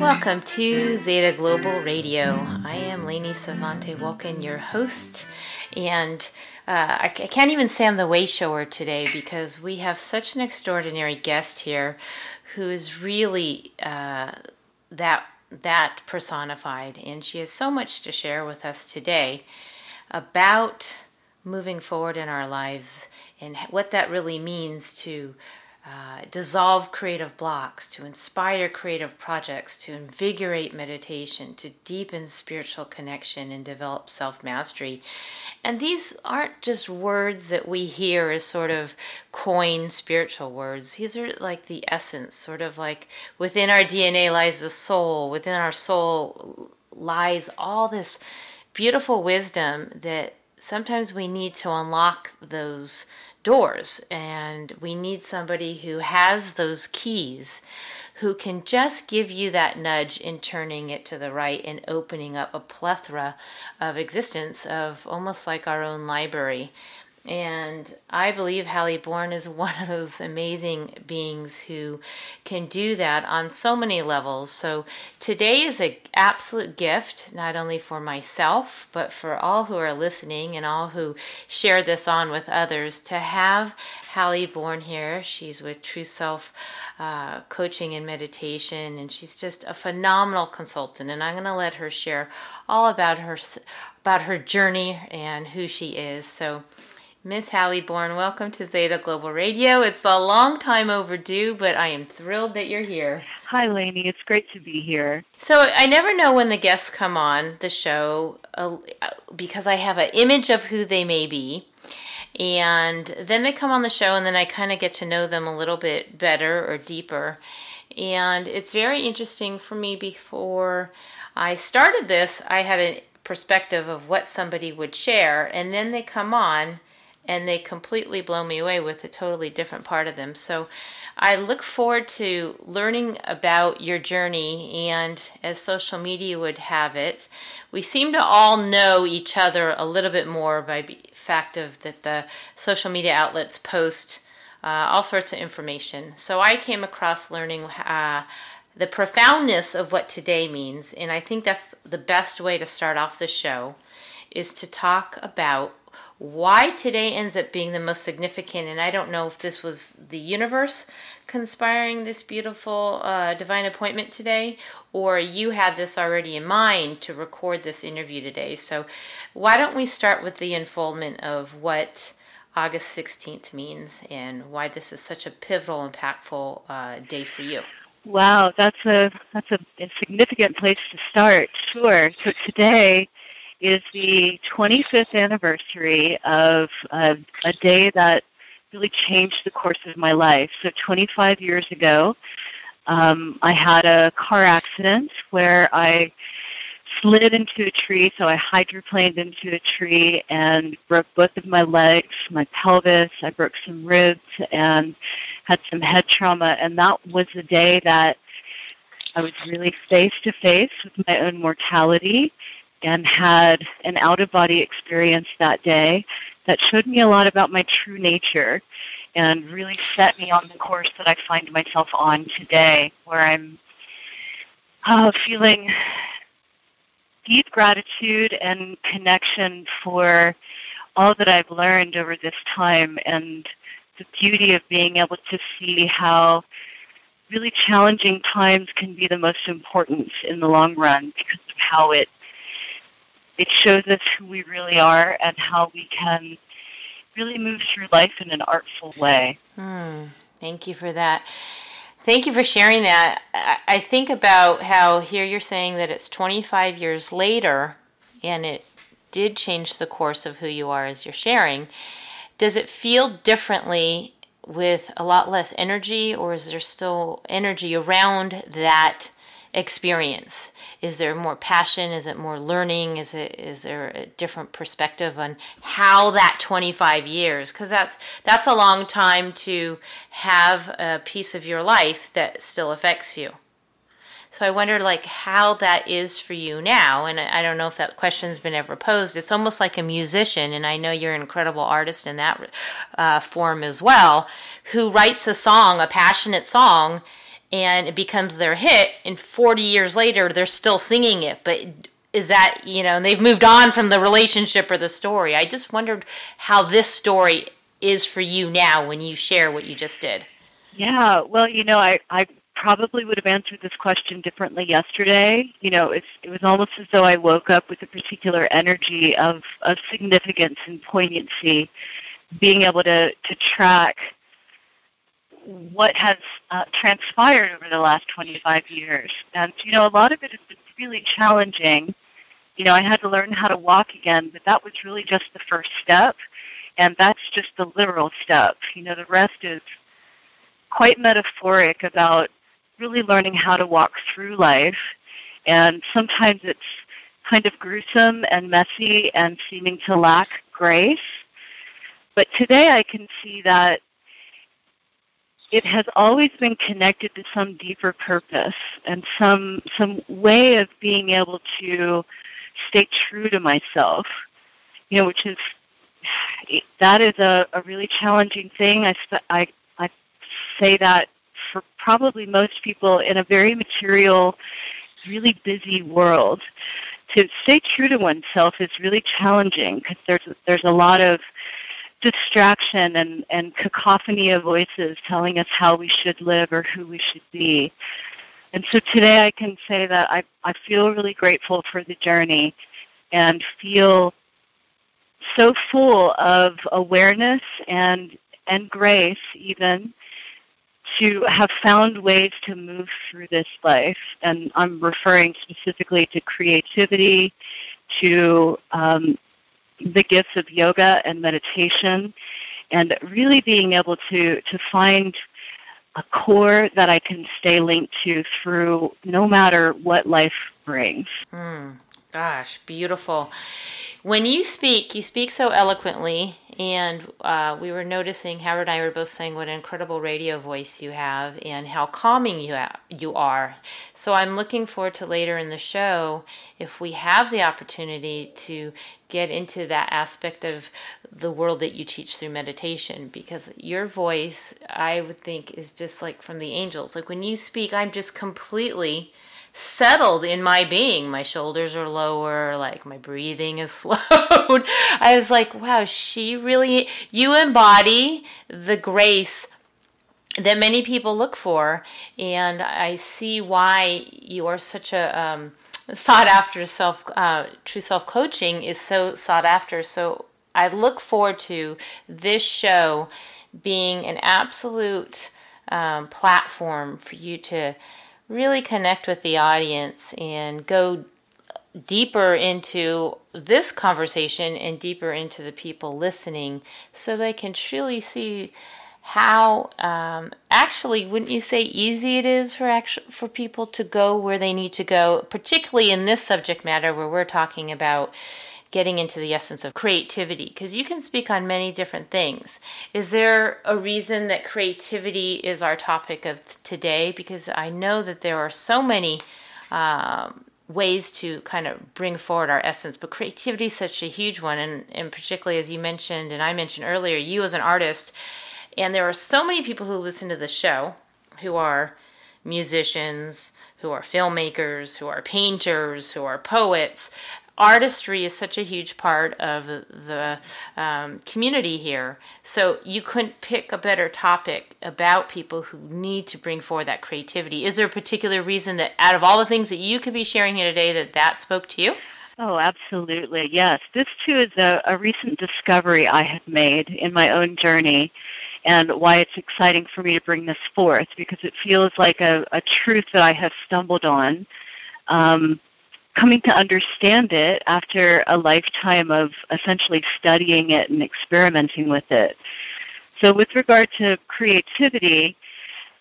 Welcome to Zeta Global Radio. I am Lainey Savante Wolkin, your host, and uh, I, I can't even say I'm the way shower today because we have such an extraordinary guest here who is really uh, that that personified, and she has so much to share with us today about moving forward in our lives and what that really means to uh, dissolve creative blocks, to inspire creative projects, to invigorate meditation, to deepen spiritual connection and develop self mastery. And these aren't just words that we hear as sort of coined spiritual words. These are like the essence, sort of like within our DNA lies the soul, within our soul lies all this beautiful wisdom that sometimes we need to unlock those doors and we need somebody who has those keys who can just give you that nudge in turning it to the right and opening up a plethora of existence of almost like our own library and I believe Halli Bourne is one of those amazing beings who can do that on so many levels. So today is an absolute gift, not only for myself, but for all who are listening and all who share this on with others to have Halli Bourne here. She's with True Self uh, Coaching and Meditation, and she's just a phenomenal consultant. And I'm going to let her share all about her about her journey and who she is. So Miss Halli Bourne, welcome to Zeta Global Radio. It's a long time overdue, but I am thrilled that you're here. Hi, Lainey. It's great to be here. So I never know when the guests come on the show uh, because I have an image of who they may be. And then they come on the show, and then I kind of get to know them a little bit better or deeper. And it's very interesting for me before I started this, I had a perspective of what somebody would share, and then they come on and they completely blow me away with a totally different part of them. So I look forward to learning about your journey, and as social media would have it, we seem to all know each other a little bit more by fact of that the social media outlets post uh, all sorts of information. So I came across learning. Uh, the profoundness of what today means, and I think that's the best way to start off the show, is to talk about why today ends up being the most significant. And I don't know if this was the universe conspiring this beautiful uh, divine appointment today, or you had this already in mind to record this interview today. So, why don't we start with the unfoldment of what August 16th means and why this is such a pivotal, impactful uh, day for you? Wow, that's a that's a, a significant place to start. Sure. So today is the 25th anniversary of uh, a day that really changed the course of my life. So 25 years ago, um, I had a car accident where I slid into a tree, so I hydroplaned into a tree and broke both of my legs, my pelvis, I broke some ribs and had some head trauma and that was the day that I was really face to face with my own mortality and had an out of body experience that day that showed me a lot about my true nature and really set me on the course that I find myself on today, where I'm uh, feeling deep gratitude and connection for all that I've learned over this time and the beauty of being able to see how really challenging times can be the most important in the long run because of how it it shows us who we really are and how we can really move through life in an artful way. Hmm. Thank you for that. Thank you for sharing that. I think about how here you're saying that it's 25 years later and it did change the course of who you are as you're sharing. Does it feel differently with a lot less energy, or is there still energy around that experience? Is there more passion? Is it more learning? Is it is there a different perspective on how that 25 years? Because that's that's a long time to have a piece of your life that still affects you. So I wonder, like, how that is for you now. And I don't know if that question's been ever posed. It's almost like a musician, and I know you're an incredible artist in that uh, form as well, who writes a song, a passionate song, and it becomes their hit and 40 years later they're still singing it. But is that you know they've moved on from the relationship or the story. I just wondered how this story is for you now when you share what you just did. Yeah well you know i i probably would have answered this question differently yesterday. You know it's, it was almost as though i woke up with a particular energy of of significance and poignancy being able to to track what has uh, transpired over the last 25 years. And, you know, a lot of it has been really challenging. You know, I had to learn how to walk again, but that was really just the first step. And that's just the literal step. You know, the rest is quite metaphoric about really learning how to walk through life. And sometimes it's kind of gruesome and messy and seeming to lack grace. But today I can see that it has always been connected to some deeper purpose and some some way of being able to stay true to myself you know which is that is a, a really challenging thing. I, I i say that for probably most people in a very material really busy world. To stay true to oneself is really challenging because there's there's a lot of distraction and, and cacophony of voices telling us how we should live or who we should be. And so today I can say that I, I feel really grateful for the journey and feel so full of awareness and and grace even to have found ways to move through this life. And I'm referring specifically to creativity, to um, the gifts of yoga and meditation and really being able to, to find a core that I can stay linked to through no matter what life brings. Mm, gosh, beautiful. When you speak, you speak so eloquently and uh, we were noticing, Howard and I were both saying what an incredible radio voice you have and how calming you, ha- you are. So I'm looking forward to later in the show if we have the opportunity to get into that aspect of the world that you teach through meditation because your voice, I would think, is just like from the angels. Like when you speak, I'm just completely settled in my being. My shoulders are lower, like my breathing is slowed. I was like, wow, she really, you embody the grace that many people look for. And I see why you are such a um, sought after self, uh, true self coaching is so sought after. So I look forward to this show being an absolute um, platform for you to really connect with the audience and go deeper into this conversation and deeper into the people listening so they can truly see how um, actually wouldn't you say easy it is for actual, for people to go where they need to go particularly in this subject matter where we're talking about getting into the essence of creativity because you can speak on many different things. Is there a reason that creativity is our topic of today? Because I know that there are so many um, ways to kind of bring forward our essence, but creativity is such a huge one, and, and particularly as you mentioned and I mentioned earlier, you as an artist, and there are so many people who listen to the show who are musicians, who are filmmakers, who are painters, who are poets, artistry is such a huge part of the um, community here. So you couldn't pick a better topic about people who need to bring forward that creativity. Is there a particular reason that out of all the things that you could be sharing here today that that spoke to you? Oh, absolutely. Yes. This too is a, a recent discovery I have made in my own journey and why it's exciting for me to bring this forth because it feels like a, a truth that I have stumbled on. Um, coming to understand it after a lifetime of essentially studying it and experimenting with it. So with regard to creativity,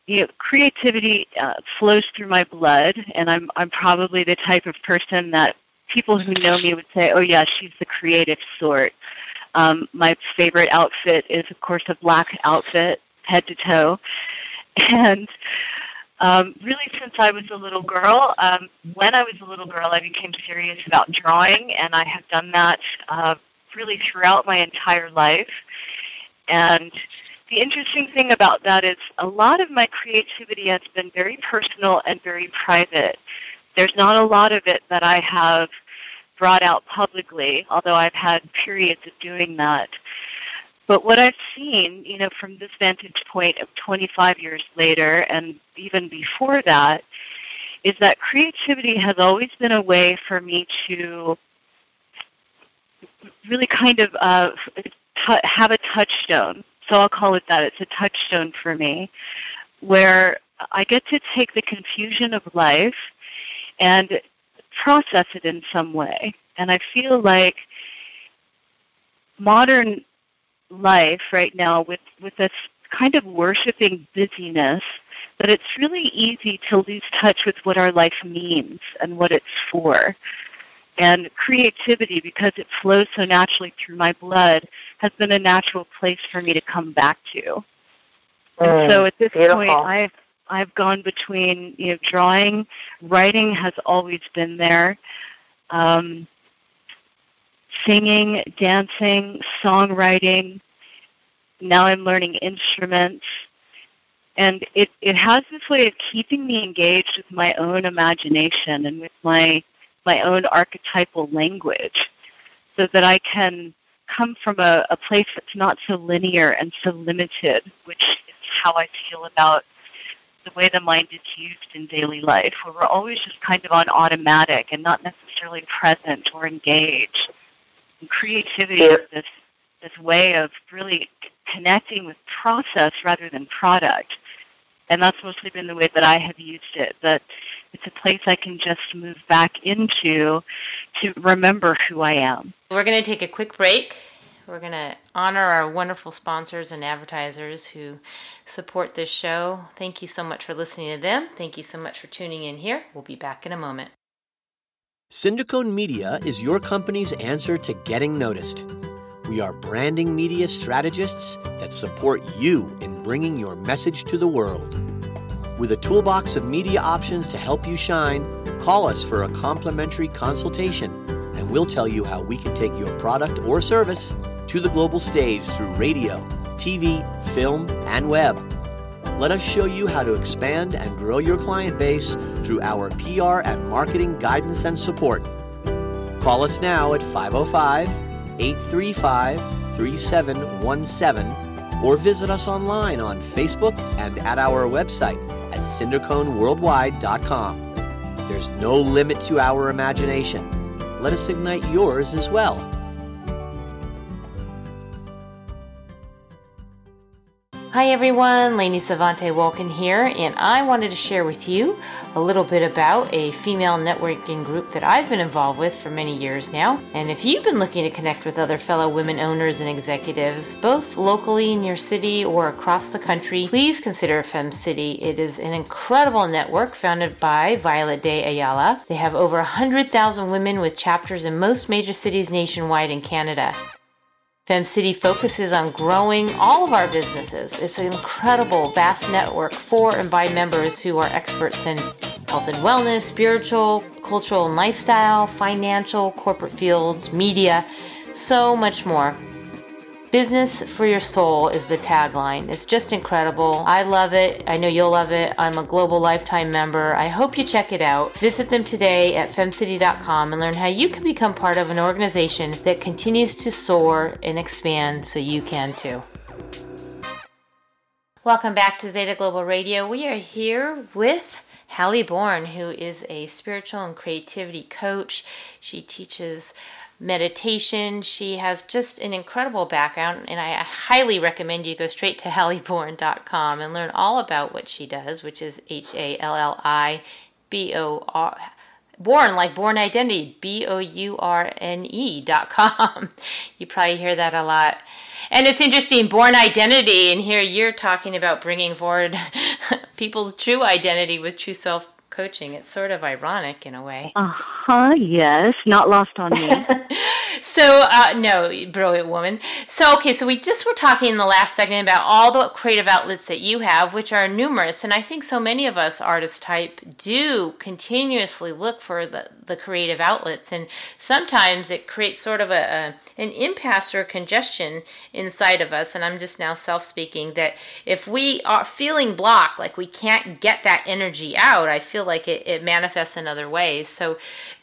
you know, creativity uh, flows through my blood, and I'm I'm probably the type of person that people who know me would say, "Oh yeah, she's the creative sort." Um, my favorite outfit is, of course, a black outfit, head to toe, and um, really, since I was a little girl, um, when I was a little girl, I became serious about drawing, and I have done that uh, really throughout my entire life. And the interesting thing about that is a lot of my creativity has been very personal and very private. There's not a lot of it that I have brought out publicly, although I've had periods of doing that. But what I've seen, you know, from this vantage point of 25 years later and even before that, is that creativity has always been a way for me to really kind of uh, have a touchstone. So I'll call it that. It's a touchstone for me where I get to take the confusion of life and process it in some way. And I feel like modern life right now with, with this kind of worshiping busyness that it's really easy to lose touch with what our life means and what it's for. And creativity, because it flows so naturally through my blood, has been a natural place for me to come back to. Mm, so at this beautiful. point, I've I've gone between you know drawing, writing has always been there, um, singing, dancing, songwriting. Now I'm learning instruments, and it it has this way of keeping me engaged with my own imagination and with my my own archetypal language, so that I can come from a, a place that's not so linear and so limited, which is how I feel about the way the mind is used in daily life, where we're always just kind of on automatic and not necessarily present or engaged. And creativity is this this way of really connecting with process rather than product. And that's mostly been the way that I have used it. That it's a place I can just move back into to remember who I am. We're going to take a quick break. We're going to honor our wonderful sponsors and advertisers who support this show. Thank you so much for listening to them. Thank you so much for tuning in here. We'll be back in a moment. Syndicone Media is your company's answer to getting noticed. We are branding media strategists that support you in bringing your message to the world. With a toolbox of media options to help you shine, call us for a complimentary consultation, and we'll tell you how we can take your product or service to the global stage through radio, TV, film, and web. Let us show you how to expand and grow your client base through our PR and marketing guidance and support. Call us now at 505 835 3717 or visit us online on Facebook and at our website at cinderconeworldwide.com. There's no limit to our imagination. Let us ignite yours as well. Hi everyone, Lainey Savante Walken here, and I wanted to share with you a little bit about a female networking group that I've been involved with for many years now. And if you've been looking to connect with other fellow women owners and executives, both locally in your city or across the country, please consider FemCity. It is an incredible network founded by Violette de Ayala. They have over 100,000 women with chapters in most major cities nationwide in Canada. FemCity focuses on growing all of our businesses. It's an incredible, vast network for and by members who are experts in health and wellness, spiritual, cultural and lifestyle, financial, corporate fields, media, so much more. Business for your soul is the tagline. It's just incredible. I love it. I know you'll love it. I'm a global lifetime member. I hope you check it out. Visit them today at femcity.com and learn how you can become part of an organization that continues to soar and expand so you can too. Welcome back to Zeta Global Radio. We are here with Halli Bourne, who is a spiritual and creativity coach. She teaches meditation. She has just an incredible background, and I highly recommend you go straight to halliborne.com and learn all about what she does, which is H A L L I B O R. Born like Bourne identity, B O U R N E dot com. You probably hear that a lot. And it's interesting, Bourne identity, and here you're talking about bringing forward people's true identity with true self coaching. It's sort of ironic in a way. Uh huh, yes. Not lost on me. so uh, no, brilliant woman. So, okay, so we just were talking in the last segment about all the creative outlets that you have, which are numerous. And I think so many of us artist type do continuously look for the, the creative outlets. And sometimes it creates sort of a, a an impasse or congestion inside of us. And I'm just now self speaking that if we are feeling blocked, like we can't get that energy out, I feel like it, it manifests in other ways. So,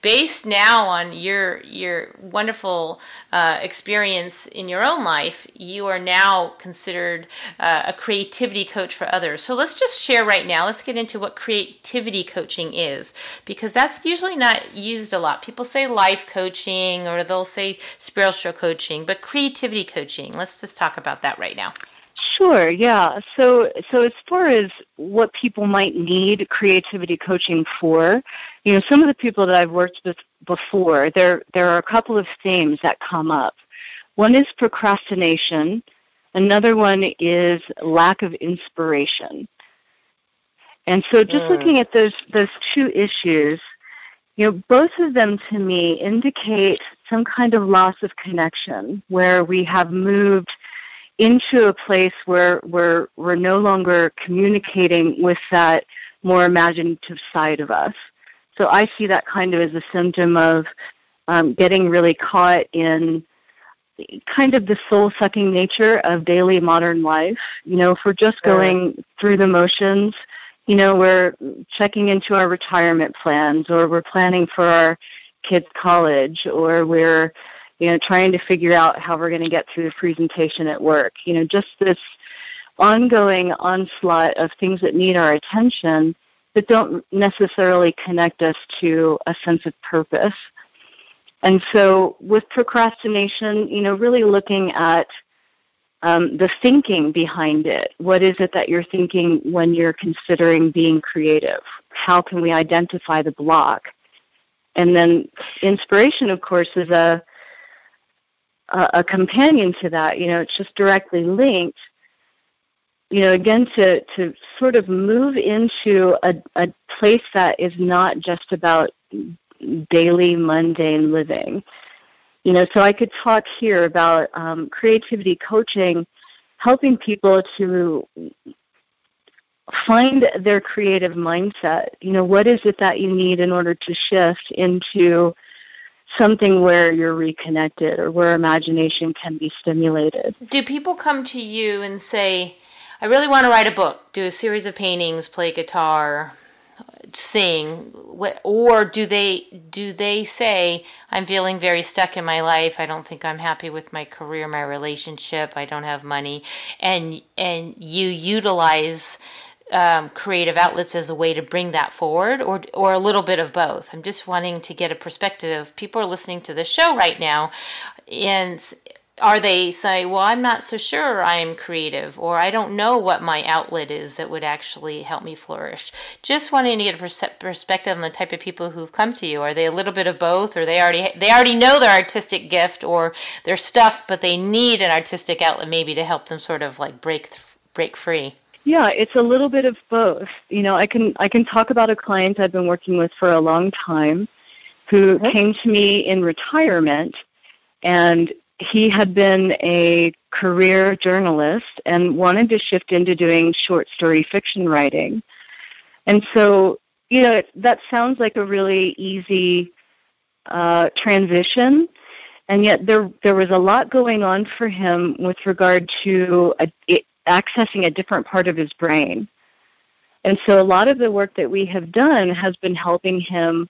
based now on your your wonderful uh, experience in your own life, you are now considered uh, a creativity coach for others. So let's just share right now. Let's get into what creativity coaching is because that's usually not used a lot. People say life coaching or they'll say spiritual coaching, but creativity coaching. Let's just talk about that right now. Sure, yeah. So so as far as what people might need creativity coaching for, you know, some of the people that I've worked with before, there there are a couple of themes that come up. One is procrastination, another one is lack of inspiration. And so just mm. looking at those those two issues, you know, both of them to me indicate some kind of loss of connection where we have moved into a place where where we're no longer communicating with that more imaginative side of us. So I see that kind of as a symptom of um, getting really caught in kind of the soul sucking nature of daily modern life. You know, if we're just going through the motions, you know, we're checking into our retirement plans or we're planning for our kids' college or we're you know, trying to figure out how we're going to get through the presentation at work. You know, just this ongoing onslaught of things that need our attention that don't necessarily connect us to a sense of purpose. And so with procrastination, you know, really looking at um, the thinking behind it. What is it that you're thinking when you're considering being creative? How can we identify the block? And then inspiration, of course, is a a, companion to that. You know, it's just directly linked. You know, again, to to sort of move into a, a place that is not just about daily mundane living. You know, so I could talk here about um, creativity coaching, helping people to find their creative mindset. You know, what is it that you need in order to shift into something where you're reconnected or where imagination can be stimulated. Do people come to you and say, I really want to write a book, do a series of paintings, play guitar, sing or do they do they say i'm feeling very stuck in my life. I don't think i'm happy with my career my relationship. I don't have money. And and you utilize um, creative outlets as a way to bring that forward, or or a little bit of both. I'm just wanting to get a perspective. Of people are listening to the show right now, and are they say, well, I'm not so sure I'm creative, or I don't know what my outlet is that would actually help me flourish. Just wanting to get a perspective on the type of people who've come to you. Are they a little bit of both, or they already they already know their artistic gift, or they're stuck, but they need an artistic outlet maybe to help them sort of like break break free. Yeah, it's a little bit of both. You know, I can I can talk about a client I've been working with for a long time who okay. came to me in retirement and he had been a career journalist and wanted to shift into doing short story fiction writing. And so, you know, it, that sounds like a really easy uh, transition, and yet there there was a lot going on for him with regard to a, it, accessing a different part of his brain. And so a lot of the work that we have done has been helping him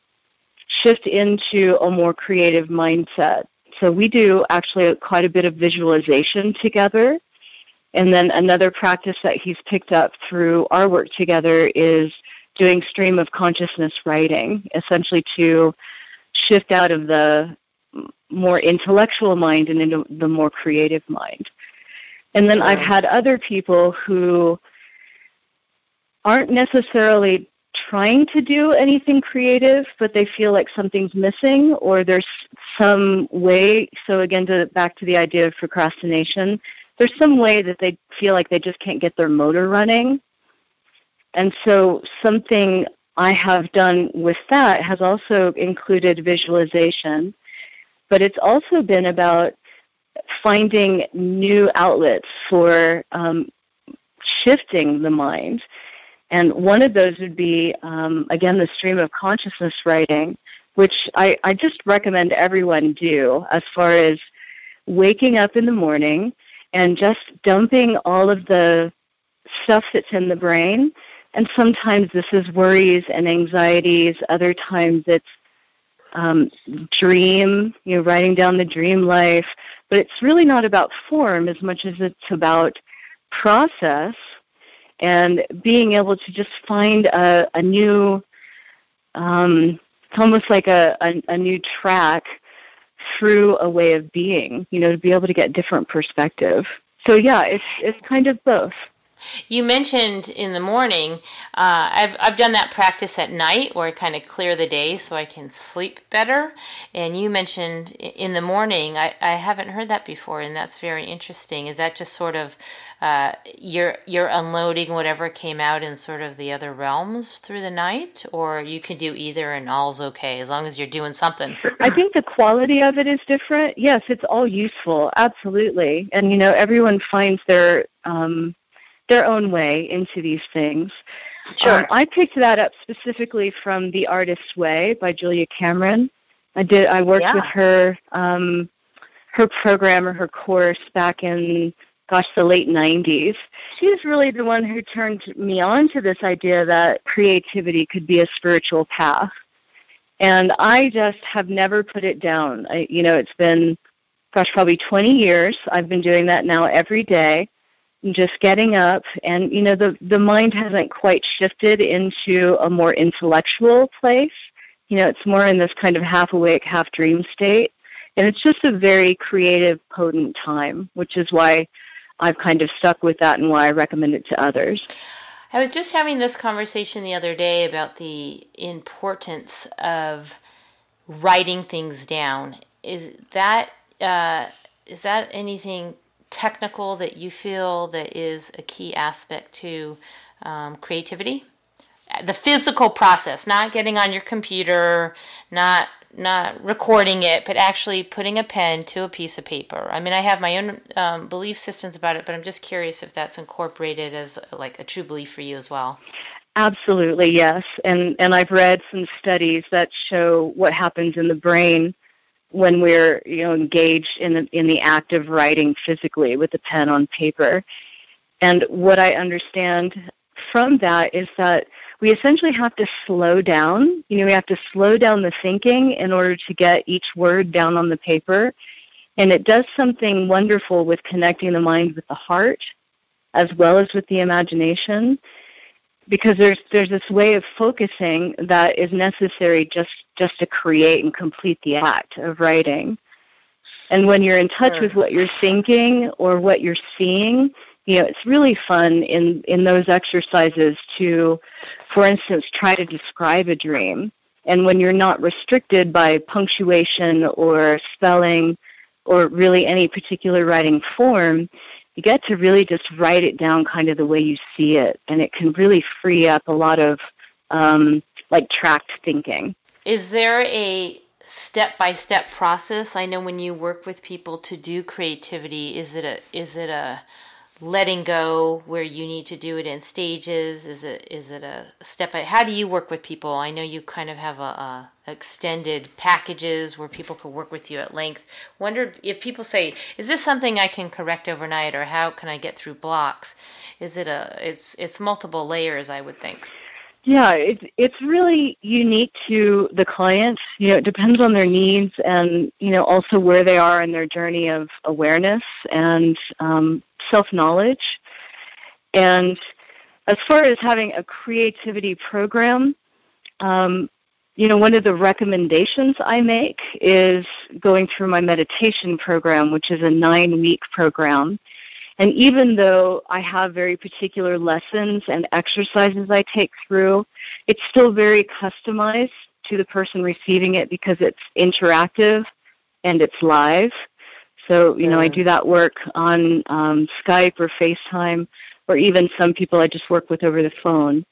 shift into a more creative mindset. So we do actually quite a bit of visualization together. And then another practice that he's picked up through our work together is doing stream of consciousness writing, essentially to shift out of the more intellectual mind and into the more creative mind. And then I've had other people who aren't necessarily trying to do anything creative, but they feel like something's missing or there's some way. So again, to, back to the idea of procrastination, there's some way that they feel like they just can't get their motor running. And so something I have done with that has also included visualization but it's also been about finding new outlets for um, shifting the mind. And one of those would be, um, again, the stream of consciousness writing, which I, I just recommend everyone do as far as waking up in the morning and just dumping all of the stuff that's in the brain. And sometimes this is worries and anxieties, other times it's um, dream, you know, writing down the dream life. But it's really not about form as much as it's about process and being able to just find a, a new, um, it's almost like a, a, a new track through a way of being, you know, to be able to get different perspective. So yeah, it's it's kind of both. You mentioned in the morning. Uh, I've I've done that practice at night, where I kind of clear the day so I can sleep better. And you mentioned in the morning. I, I haven't heard that before, and that's very interesting. Is that just sort of uh, you're you're unloading whatever came out in sort of the other realms through the night, or you can do either, and all's okay as long as you're doing something. I think the quality of it is different. Yes, it's all useful, absolutely. And you know, everyone finds their um, their own way into these things. Sure. Um, I picked that up specifically from The Artist's Way by Julia Cameron. I did. I worked yeah. with her, um, her program or her course back in, gosh, the late '90s. She's really the one who turned me on to this idea that creativity could be a spiritual path, and I just have never put it down. I, you know, it's been, gosh, probably 20 years. I've been doing that now every day just getting up and you know the the mind hasn't quite shifted into a more intellectual place. You know it's more in this kind of half awake half dream state. And it's just a very creative potent time which is why i've kind of stuck with that and why i recommend it to others. I was just having this conversation the other day about the importance of writing things down. Is that uh, is that anything technical that you feel that is a key aspect to um, creativity? The physical process, not getting on your computer, not not recording it, but actually putting a pen to a piece of paper. I mean, I have my own um, belief systems about it, but I'm just curious if that's incorporated as like a true belief for you as well. Absolutely, yes. And and I've read some studies that show what happens in the brain when we're you know engaged in the in the act of writing physically with a pen on paper. And what I understand from that is that we essentially have to slow down. You know, we have to slow down the thinking in order to get each word down on the paper. And it does something wonderful with connecting the mind with the heart as well as with the imagination because there's there's this way of focusing that is necessary just just to create and complete the act of writing. And when you're in touch sure. with what you're thinking or what you're seeing, you know, it's really fun in in those exercises to for instance try to describe a dream. And when you're not restricted by punctuation or spelling or really any particular writing form, you get to really just write it down kind of the way you see it, and it can really free up a lot of um, like tracked thinking. Is there a step by step process? I know when you work with people to do creativity, is it a is it a letting go where you need to do it in stages? Is it is it a step? How do you work with people? I know you kind of have a, a extended packages where people could work with you at length. wonder if people say, "Is this something I can correct overnight, or how can I get through blocks?" Is it a? It's it's multiple layers, I would think. Yeah, it's it's really unique to the client. You know, it depends on their needs and you know also where they are in their journey of awareness and um, self knowledge. And as far as having a creativity program, um, you know, one of the recommendations I make is going through my meditation program, which is a nine week program. And even though I have very particular lessons and exercises I take through, it's still very customized to the person receiving it because it's interactive and it's live. So, you know, I do that work on um, Skype or FaceTime, or even some people I just work with over the phone.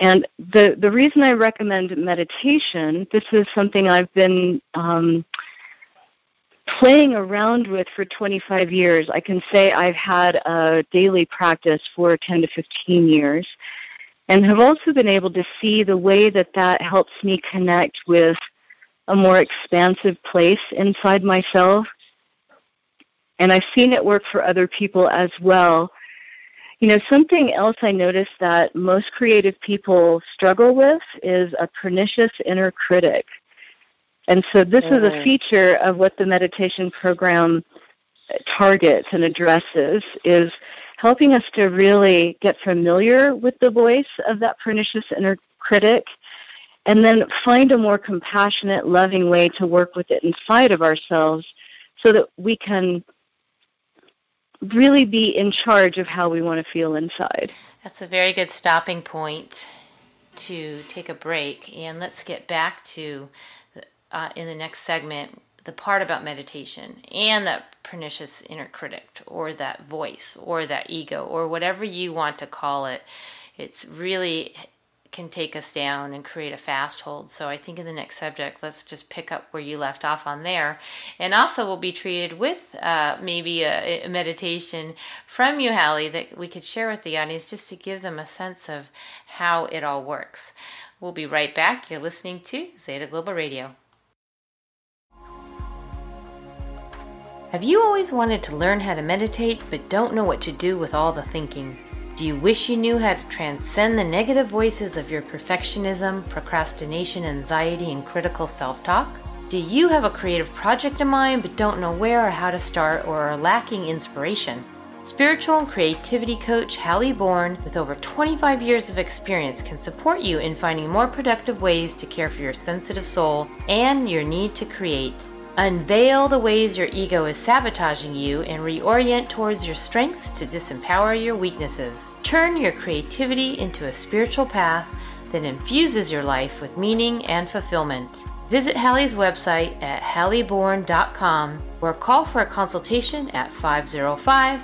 And the, the reason I recommend meditation, this is something I've been um, playing around with for 25 years. I can say I've had a daily practice for 10 to 15 years and have also been able to see the way that that helps me connect with a more expansive place inside myself. And I've seen it work for other people as well. You know, something else I noticed that most creative people struggle with is a pernicious inner critic. And so this mm-hmm. is a mm-hmm. feature of what the meditation program targets and addresses is helping us to really get familiar with the voice of that pernicious inner critic and then find a more compassionate, loving way to work with it inside of ourselves so that we can really be in charge of how we want to feel inside. That's a very good stopping point to take a break. And let's get back to, uh, in the next segment, the part about meditation and that pernicious inner critic or that voice or that ego or whatever you want to call it. It's really can take us down and create a fast hold. So I think in the next subject, let's just pick up where you left off on there. And also, we'll be treated with uh, maybe a, a, meditation from you, Halli, that we could share with the audience just to give them a sense of how it all works. We'll be right back. You're listening to Zeta Global Radio. Have you always wanted to learn how to meditate but don't know what to do with all the thinking? Do you wish you knew how to transcend the negative voices of your perfectionism, procrastination, anxiety, and critical self talk? Do you have a creative project in mind but don't know where or how to start or are lacking inspiration? Spiritual and creativity coach Halli Bourne, with over 25 years of experience, can support you in finding more productive ways to care for your sensitive soul and your need to create. Unveil the ways your ego is sabotaging you and reorient towards your strengths to disempower your weaknesses. Turn your creativity into a spiritual path that infuses your life with meaning and fulfillment. Visit Halli's website at halliborne.com or call for a consultation at 505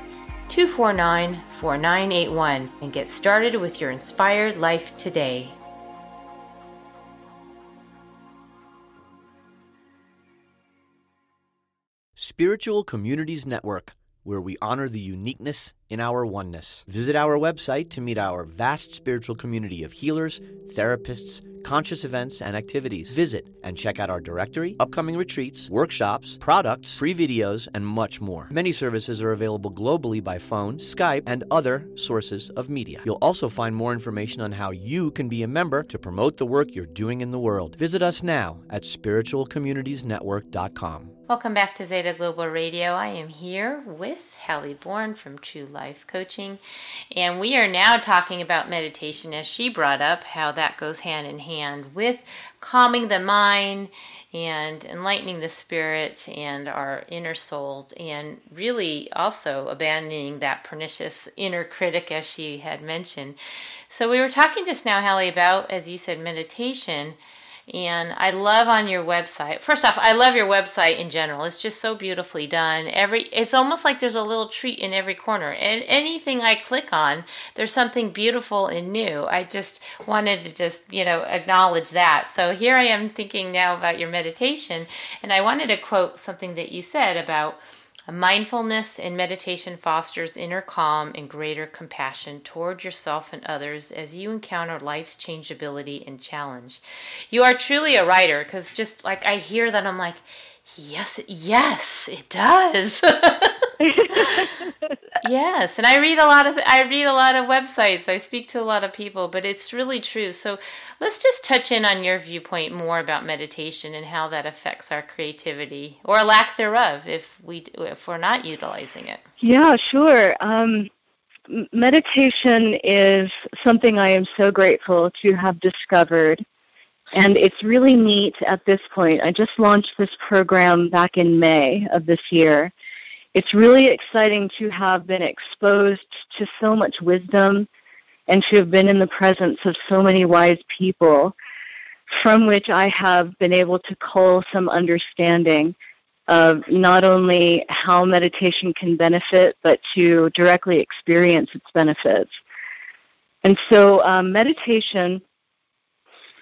249 4981 and get started with your inspired life today. Spiritual Communities Network, where we honor the uniqueness in our oneness. Visit our website to meet our vast spiritual community of healers, therapists, conscious events, and activities. Visit and check out our directory, upcoming retreats, workshops, products, free videos, and much more. Many services are available globally by phone, Skype, and other sources of media. You'll also find more information on how you can be a member to promote the work you're doing in the world. Visit us now at spiritualcommunitiesnetwork.com. Welcome back to Zeta Global Radio. I am here with Halli Bourne from True Life Coaching, and we are now talking about meditation as she brought up how that goes hand in hand with calming the mind and enlightening the spirit and our inner soul, and really also abandoning that pernicious inner critic, as she had mentioned. So, we were talking just now, Halli, about, as you said, meditation and I love on your website. First off, I love your website in general. It's just so beautifully done. Every it's almost like there's a little treat in every corner. And anything I click on, there's something beautiful and new. I just wanted to just, you know, acknowledge that. So here I am thinking now about your meditation, and I wanted to quote something that you said about Mindfulness and meditation fosters inner calm and greater compassion toward yourself and others as you encounter life's changeability and challenge. You are truly a writer because just like I hear that, I'm like, yes, yes, it does. yes, and I read a lot of I read a lot of websites. I speak to a lot of people, but it's really true. So let's just touch in on your viewpoint more about meditation and how that affects our creativity or lack thereof if we if we're not utilizing it. Yeah, sure. Um, meditation is something I am so grateful to have discovered. And it's really neat at this point. I just launched this program back in May of this year it's really exciting to have been exposed to so much wisdom and to have been in the presence of so many wise people from which I have been able to cull some understanding of not only how meditation can benefit, but to directly experience its benefits. And so, um, meditation,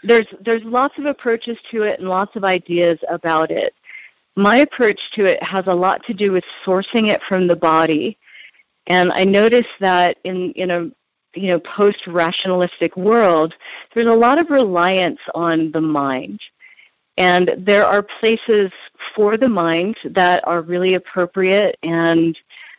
there's there's lots of approaches to it and lots of ideas about it my approach to it has a lot to do with sourcing it from the body. And I notice that in, in a you know post rationalistic world, there's a lot of reliance on the mind. And there are places for the mind that are really appropriate and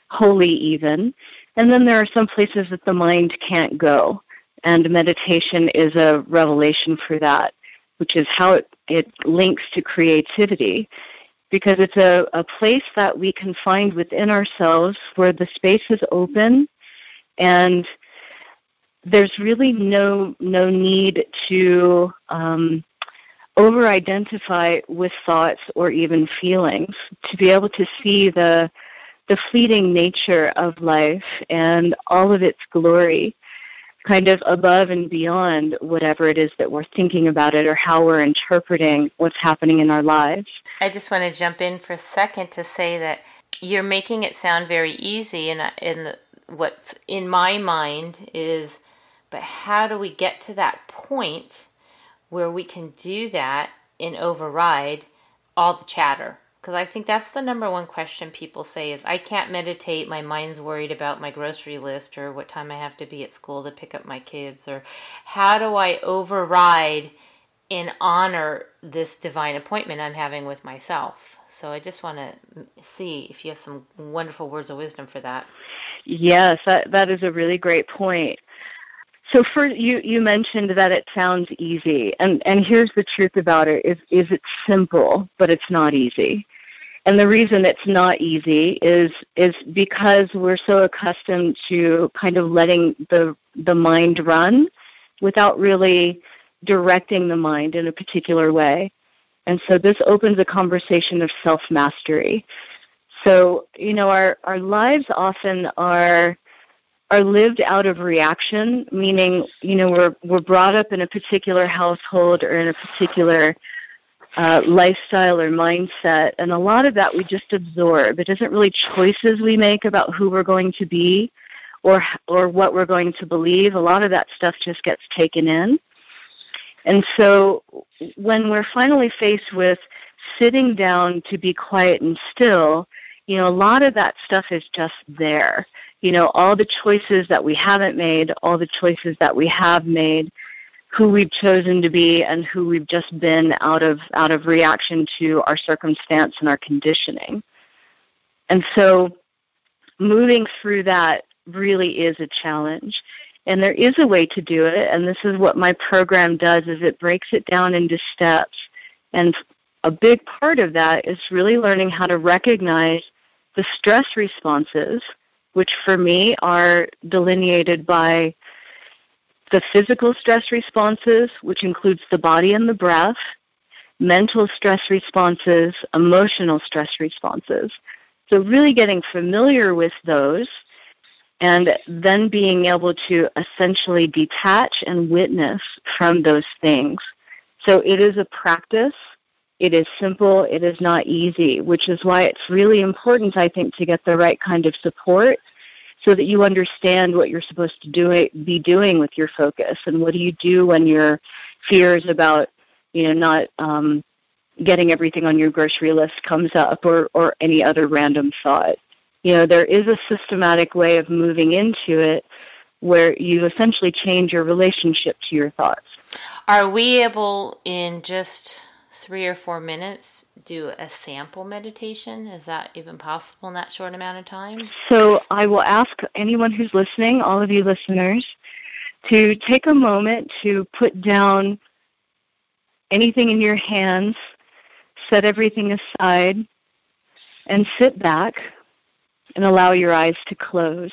holy even. And then there are some places that the mind can't go. And meditation is a revelation for that, which is how it, it links to creativity. Because it's a, a place that we can find within ourselves where the space is open and there's really no no need to um, over identify with thoughts or even feelings to be able to see the the fleeting nature of life and all of its glory kind of above and beyond whatever it is that we're thinking about it or how we're interpreting what's happening in our lives. I just want to jump in for a second to say that you're making it sound very easy and in what's in my mind is but how do we get to that point where we can do that and override all the chatter because I think that's the number one question people say is I can't meditate. My mind's worried about my grocery list or what time I have to be at school to pick up my kids or how do I override and honor this divine appointment I'm having with myself. So I just want to see if you have some wonderful words of wisdom for that. Yes, that that is a really great point. So first, you you mentioned that it sounds easy, and and here's the truth about it: is is it's simple, but it's not easy. And the reason it's not easy is is because we're so accustomed to kind of letting the the mind run without really directing the mind in a particular way. And so this opens a conversation of self mastery. So, you know, our, our lives often are are lived out of reaction, meaning, you know, we're we're brought up in a particular household or in a particular uh, lifestyle or mindset, and a lot of that we just absorb. It isn't really choices we make about who we're going to be or or what we're going to believe. A lot of that stuff just gets taken in. And so when we're finally faced with sitting down to be quiet and still, you know, a lot of that stuff is just there. You know, all the choices that we haven't made, all the choices that we have made, who we've chosen to be and who we've just been out of out of reaction to our circumstance and our conditioning. And so moving through that really is a challenge. And there is a way to do it, and this is what my program does is it breaks it down into steps. And a big part of that is really learning how to recognize the stress responses, which for me are delineated by the physical stress responses, which includes the body and the breath, mental stress responses, emotional stress responses. So, really getting familiar with those and then being able to essentially detach and witness from those things. So, it is a practice. It is simple. It is not easy, which is why it's really important, I think, to get the right kind of support so that you understand what you're supposed to do be doing with your focus and what do you do when your fears about you know not um, getting everything on your grocery list comes up or or any other random thought you know there is a systematic way of moving into it where you essentially change your relationship to your thoughts are we able in just three or four minutes do a sample meditation? Is that even possible in that short amount of time? So I will ask anyone who's listening, all of you listeners, to take a moment to put down anything in your hands, set everything aside, and sit back and allow your eyes to close.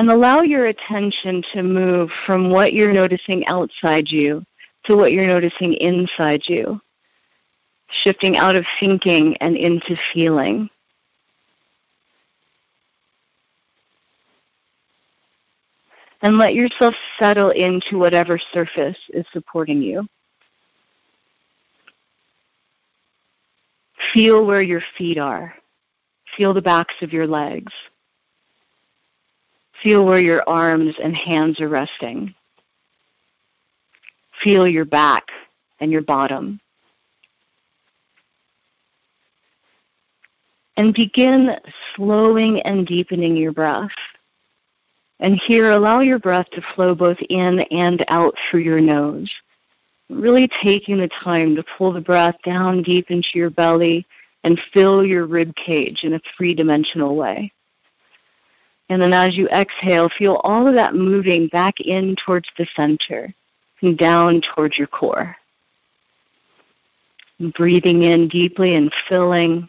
And allow your attention to move from what you're noticing outside you to what you're noticing inside you, shifting out of thinking and into feeling. And let yourself settle into whatever surface is supporting you. Feel where your feet are. Feel the backs of your legs. Feel where your arms and hands are resting. Feel your back and your bottom. And begin slowing and deepening your breath. And here, allow your breath to flow both in and out through your nose. Really taking the time to pull the breath down deep into your belly and fill your rib cage in a three-dimensional way. And then as you exhale, feel all of that moving back in towards the center and down towards your core. Breathing in deeply and filling,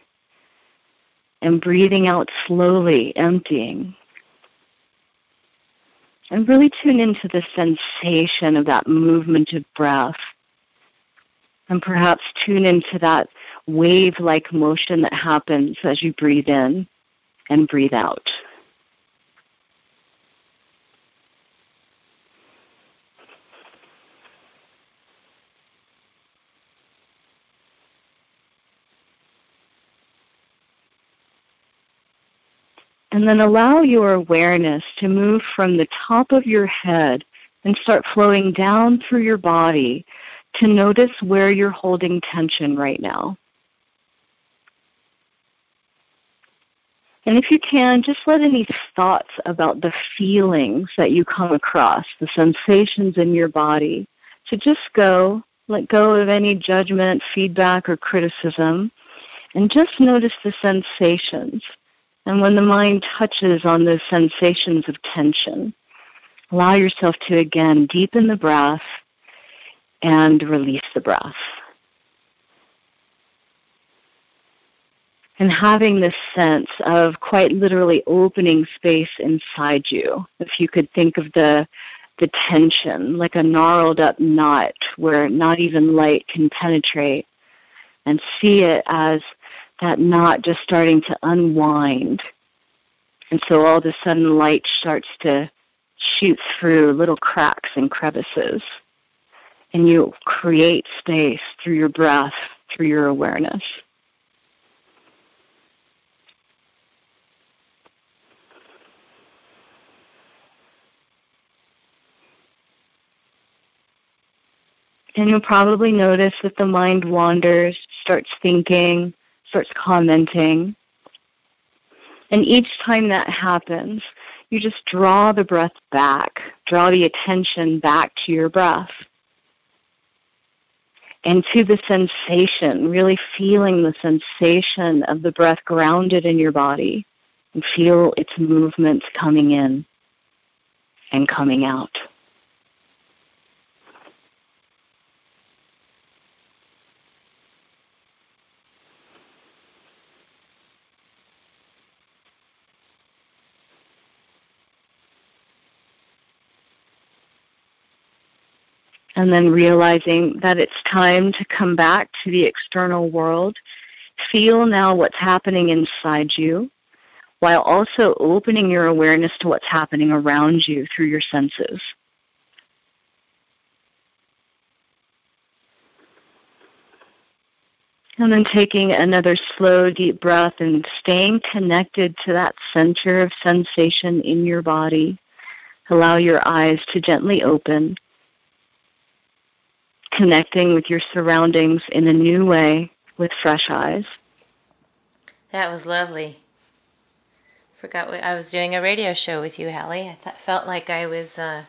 and breathing out slowly, emptying. And really tune into the sensation of that movement of breath. And perhaps tune into that wave like motion that happens as you breathe in and breathe out. And then allow your awareness to move from the top of your head and start flowing down through your body to notice where you're holding tension right now. And if you can, just let any thoughts about the feelings that you come across, the sensations in your body, to just go, let go of any judgment, feedback, or criticism, and just notice the sensations. And when the mind touches on those sensations of tension, allow yourself to again deepen the breath and release the breath. And having this sense of quite literally opening space inside you. If you could think of the the tension like a gnarled up knot where not even light can penetrate and see it as that knot just starting to unwind. And so all of a sudden light starts to shoot through little cracks and crevices. And you create space through your breath, through your awareness. And you'll probably notice that the mind wanders, starts thinking, starts commenting. And each time that happens, you just draw the breath back, draw the attention back to your breath and to the sensation, really feeling the sensation of the breath grounded in your body and feel its movements coming in and coming out. And then realizing that it's time to come back to the external world. Feel now what's happening inside you while also opening your awareness to what's happening around you through your senses. And then taking another slow, deep breath and staying connected to that center of sensation in your body. Allow your eyes to gently open connecting with your surroundings in a new way with fresh eyes. That was lovely. Forgot what, I was doing a radio show with you, Halli. I th- felt like I was uh,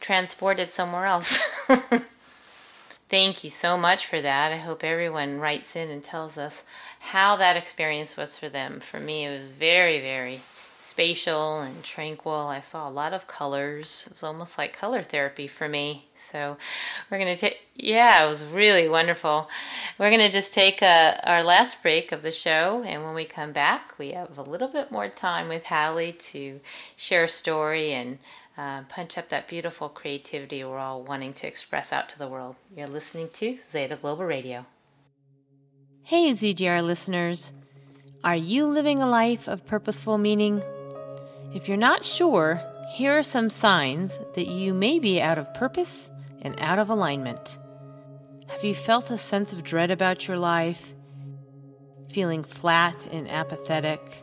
transported somewhere else. Thank you so much for that. I hope everyone writes in and tells us how that experience was for them. For me, it was very, very spatial and tranquil. I saw a lot of colors. It was almost like color therapy for me. So we're going to take, yeah, it was really wonderful. We're going to just take a, uh, our last break of the show. And when we come back, we have a little bit more time with Halli to share a story and uh, punch up that beautiful creativity we're all wanting to express out to the world. You're listening to Zeta Global Radio. Hey, ZGR listeners. Are you living a life of purposeful meaning? If you're not sure, here are some signs that you may be out of purpose and out of alignment. Have you felt a sense of dread about your life? Feeling flat and apathetic?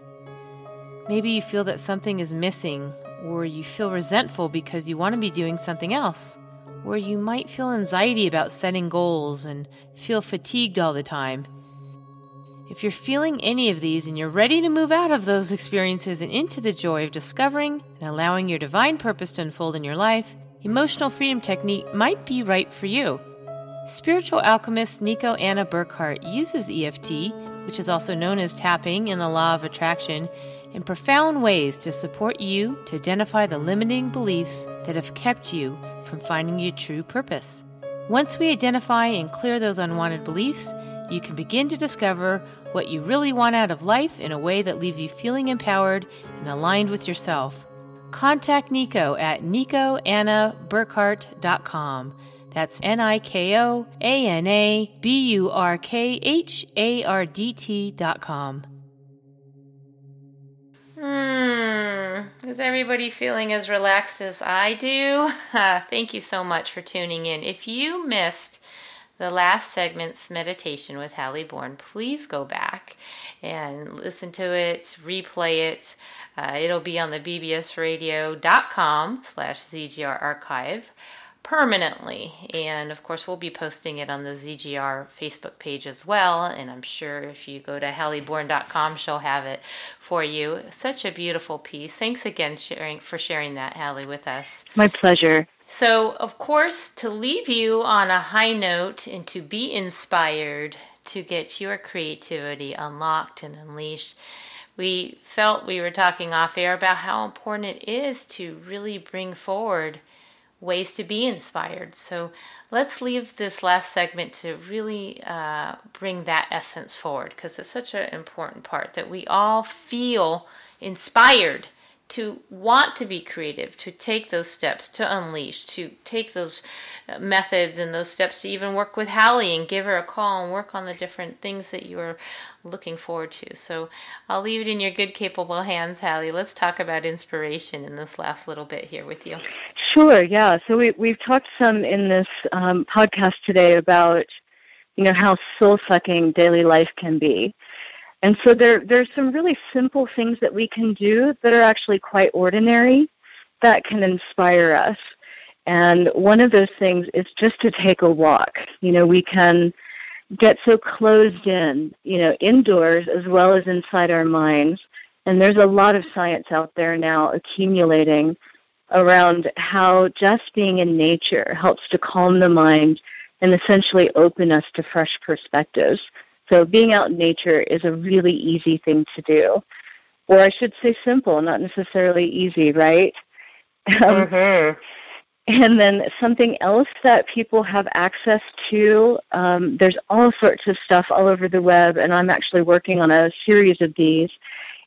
Maybe you feel that something is missing, or you feel resentful because you want to be doing something else. Or you might feel anxiety about setting goals and feel fatigued all the time If you're feeling any of these and you're ready to move out of those experiences and into the joy of discovering and allowing your divine purpose to unfold in your life, Emotional Freedom Technique might be right for you. Spiritual alchemist Niko Ana Burkhardt uses EFT, which is also known as tapping in the law of attraction, in profound ways to support you to identify the limiting beliefs that have kept you from finding your true purpose. Once we identify and clear those unwanted beliefs, you can begin to discover what you really want out of life in a way that leaves you feeling empowered and aligned with yourself. Contact Niko at nikoanaburkhardt.com. That's N I K O A N A B U R K H A R D T.com. Hmm, is everybody feeling as relaxed as I do? thank you so much for tuning in. If you missed the last segment's meditation with Halli Bourne, please go back and listen to it, replay it. Uh, it'll be on the bbsradio.com slash ZGR archive permanently. And of course, we'll be posting it on the ZGR Facebook page as well. And I'm sure if you go to halliborne.com, she'll have it for you. Such a beautiful piece. Thanks again sharing, for sharing that, Halli, with us. My pleasure. So, of course, to leave you on a high note and to be inspired to get your creativity unlocked and unleashed, we felt we were talking off air about how important it is to really bring forward ways to be inspired. So let's leave this last segment to really uh, bring that essence forward because it's such an important part that we all feel inspired to want to be creative, to take those steps, to unleash, to take those uh, methods and those steps to even work with Halli and give her a call and work on the different things that you're looking forward to. So I'll leave it in your good, capable hands, Halli. Let's talk about inspiration in this last little bit here with you. Sure, yeah. So we, we've talked some in this um, podcast today about, you know, how soul sucking daily life can be. And so there there's some really simple things that we can do that are actually quite ordinary that can inspire us. And one of those things is just to take a walk. You know, we can get so closed in, you know, indoors as well as inside our minds. And there's a lot of science out there now accumulating around how just being in nature helps to calm the mind and essentially open us to fresh perspectives. So being out in nature is a really easy thing to do. Or I should say simple, not necessarily easy, right? Um, mm-hmm. And then something else that people have access to, um, there's all sorts of stuff all over the web, and I'm actually working on a series of these,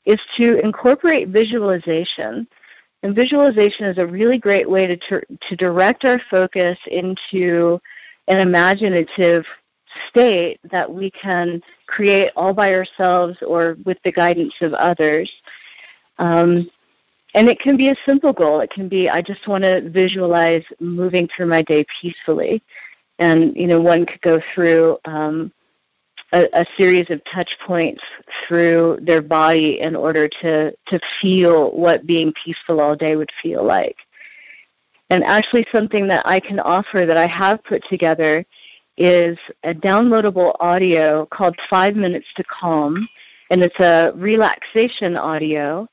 is to incorporate visualization. And visualization is a really great way to, ter- to direct our focus into an imaginative state that we can create all by ourselves or with the guidance of others. Um, and it can be a simple goal. It can be I just want to visualize moving through my day peacefully, and you know one could go through um, a, a, series of touch points through their body in order to to feel what being peaceful all day would feel like. And actually, something that I can offer that I have put together is a downloadable audio called Five Minutes to Calm, and it's a relaxation audio.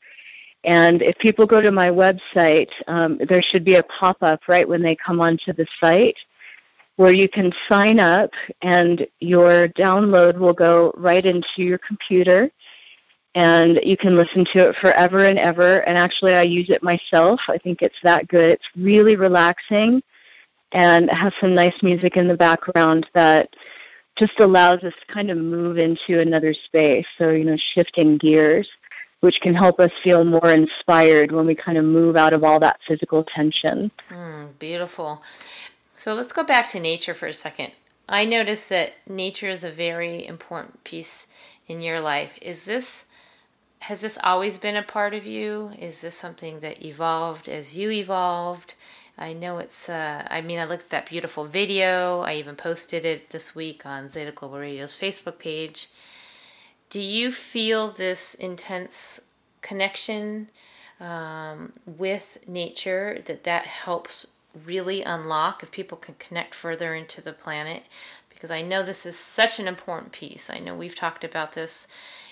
And if people go to my website, um, there should be a pop up right when they come onto the site where you can sign up and your download will go right into your computer and you can listen to it forever and ever. And actually, I use it myself. I think it's that good. It's really relaxing and has some nice music in the background that just allows us to kind of move into another space. So, you know, shifting gears, which can help us feel more inspired when we kind of move out of all that physical tension. Mm, beautiful. So let's go back to nature for a second. I notice that nature is a very important piece in your life. Is this has this always been a part of you? Is this something that evolved as you evolved? I know it's, uh, I mean, I looked at that beautiful video. I even posted it this week on Zeta Global Radio's Facebook page. Do you feel this intense connection um, with nature that that helps really unlock if people can connect further into the planet? because I know this is such an important piece. I know we've talked about this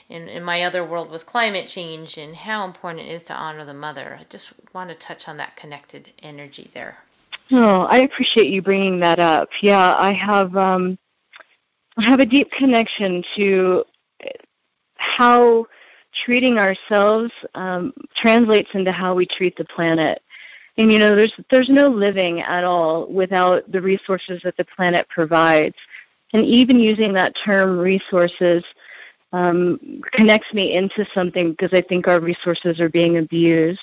in, in my other world with climate change and how important it is to honor the mother. I just want to touch on that connected energy there. Oh, I appreciate you bringing that up. Yeah, I have um, I have a deep connection to how treating ourselves um, translates into how we treat the planet. And you know, there's there's no living at all without the resources that the planet provides. And even using that term resources um, connects me into something because I think our resources are being abused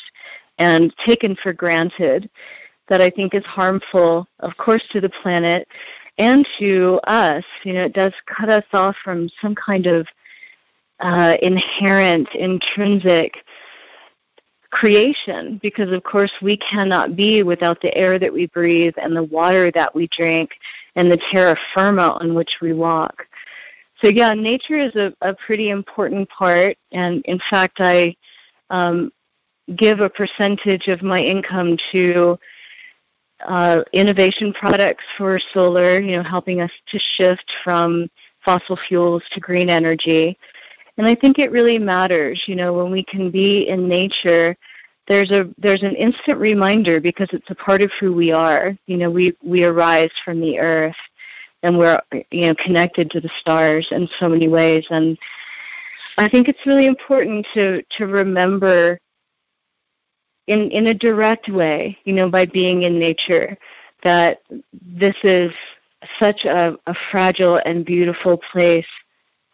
and taken for granted that I think is harmful, of course, to the planet and to us. You know, it does cut us off from some kind of uh, inherent, intrinsic creation because, of course, we cannot be without the air that we breathe and the water that we drink and the terra firma on which we walk. So, yeah, nature is a, a pretty important part. And in fact, I um, give a percentage of my income to uh, innovation products for solar, you know, helping us to shift from fossil fuels to green energy. And I think it really matters, you know, when we can be in nature, there's a there's an instant reminder because it's a part of who we are. You know, we we arise from the earth and we're you know connected to the stars in so many ways and I think it's really important to to remember in in a direct way, you know, by being in nature that this is such a, a fragile and beautiful place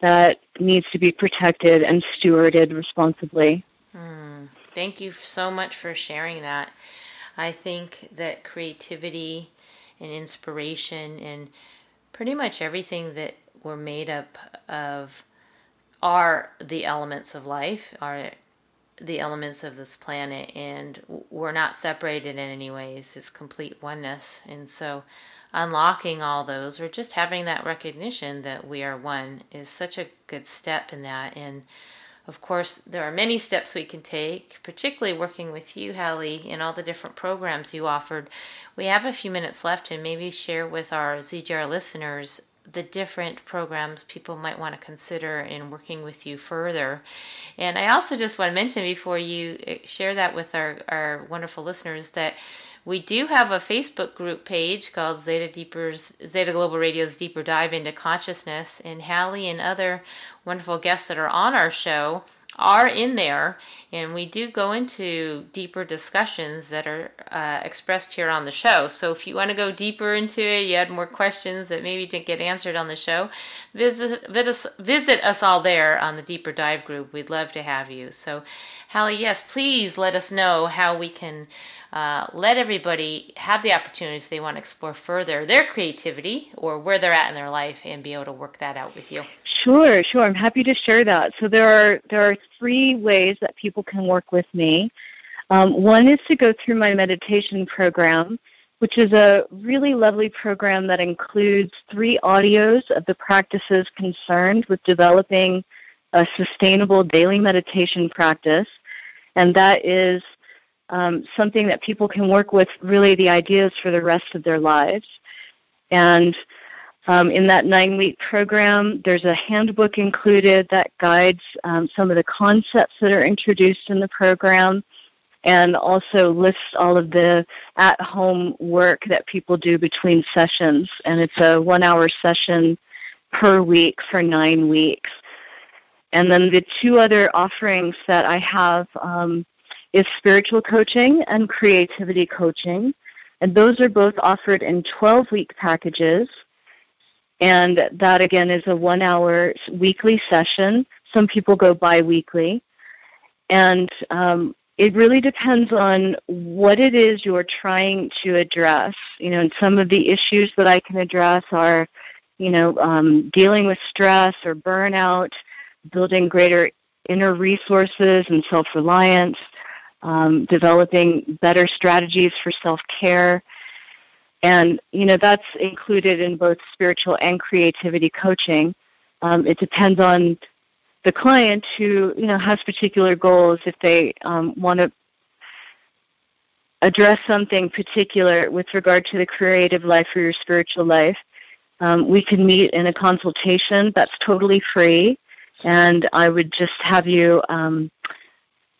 that needs to be protected and stewarded responsibly. Mm, thank you so much for sharing that. I think that creativity and inspiration and pretty much everything that we're made up of are the elements of life, are the elements of this planet, and we're not separated in any ways. It's complete oneness. And so unlocking all those or just having that recognition that we are one is such a good step in that and of course there are many steps we can take particularly working with you Halli in all the different programs you offered we have a few minutes left and maybe share with our ZGR listeners the different programs people might want to consider in working with you further. And I also just want to mention before you eh, share that with our, our wonderful listeners that we do have a Facebook group page called Zeta Deeper's Zeta Global Radio's Deeper Dive into Consciousness, and Halli and other wonderful guests that are on our show are in there, and we do go into deeper discussions that are uh, expressed here on the show. So if you want to go deeper into it, you had more questions that maybe didn't get answered on the show, visit visit us, visit us all there on the Deeper Dive group. We'd love to have you. So, Halli, yes, please let us know how we can uh, let everybody have the opportunity if they want to explore further their creativity or where they're at in their life and be able to work that out with you. Sure, sure. I'm happy to share that. So there are there are three ways that people can work with me. Um, one is to go through my meditation program, which is a really lovely program that includes three audios of the practices concerned with developing a sustainable daily meditation practice. And that is um, something that people can work with really the ideas for the rest of their lives. And um, in that nine week program, there's a handbook included that guides um, some of the concepts that are introduced in the program and also lists all of the at home work that people do between sessions. And it's a one hour session per week for nine weeks. And then the two other offerings that I have um, is spiritual coaching and creativity coaching. And those are both offered in 12 week packages. And that again is a one hour weekly session. Some people go bi weekly. And um, it really depends on what it is you're trying to address. You know, and some of the issues that I can address are, you know, um, dealing with stress or burnout, building greater inner resources and self reliance, um, developing better strategies for self-care. And, you know, that's included in both spiritual and creativity coaching. Um, it depends on the client who, you know, has particular goals if they um, want to address something particular with regard to the creative life or your spiritual life. um, we can meet in a consultation that's totally free. And I would just have you um,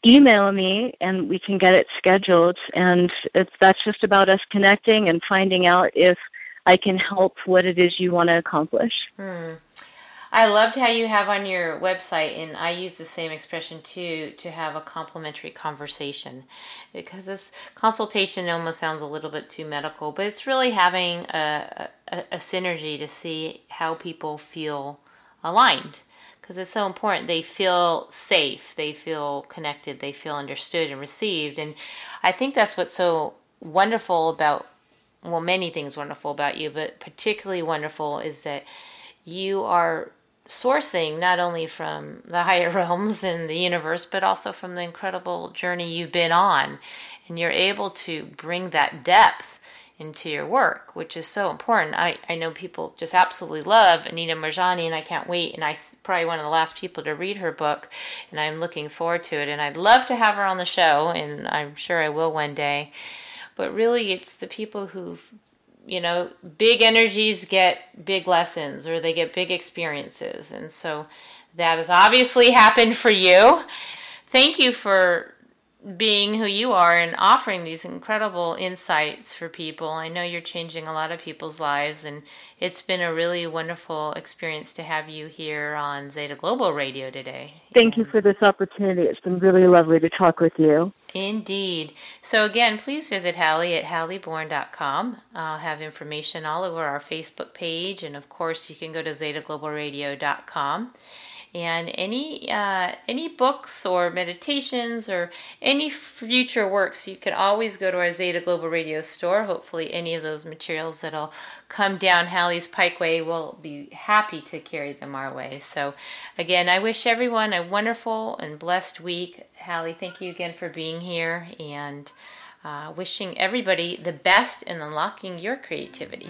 email me and we can get it scheduled. And that's just about us connecting and finding out if I can help what it is you want to accomplish. Hmm. I loved how you have on your website, and I use the same expression too, to have a complimentary conversation. Because this consultation almost sounds a little bit too medical, but it's really having a, a, a synergy to see how people feel aligned. Because it's so important. They feel safe, they feel connected, they feel understood and received. And I think that's what's so wonderful about, well, many things wonderful about you, but particularly wonderful is that you are sourcing not only from the higher realms in the universe, but also from the incredible journey you've been on. And you're able to bring that depth into your work, which is so important. I, I know people just absolutely love Anita Moorjani, and I can't wait. And I'm probably one of the last people to read her book, and I'm looking forward to it. And I'd love to have her on the show, and I'm sure I will one day. But really, it's the people who've you know, big energies get big lessons or they get big experiences. And so that has obviously happened for you. Thank you for being who you are and offering these incredible insights for people. I know you're changing a lot of people's lives, and it's been a really wonderful experience to have you here on Zeta Global Radio today. Thank you for this opportunity. It's been really lovely to talk with you. Indeed. So, again, please visit Halli at halliborne.com. I'll have information all over our Facebook page, and of course, you can go to zetaglobalradio.com and any uh, any books or meditations or any future works you can always go to our zeta global radio store. Hopefully any of those materials that'll come down halli's pikeway will be happy to carry them our way. So again i wish everyone a wonderful and blessed week. Halli thank you again for being here and uh, wishing everybody the best in unlocking your creativity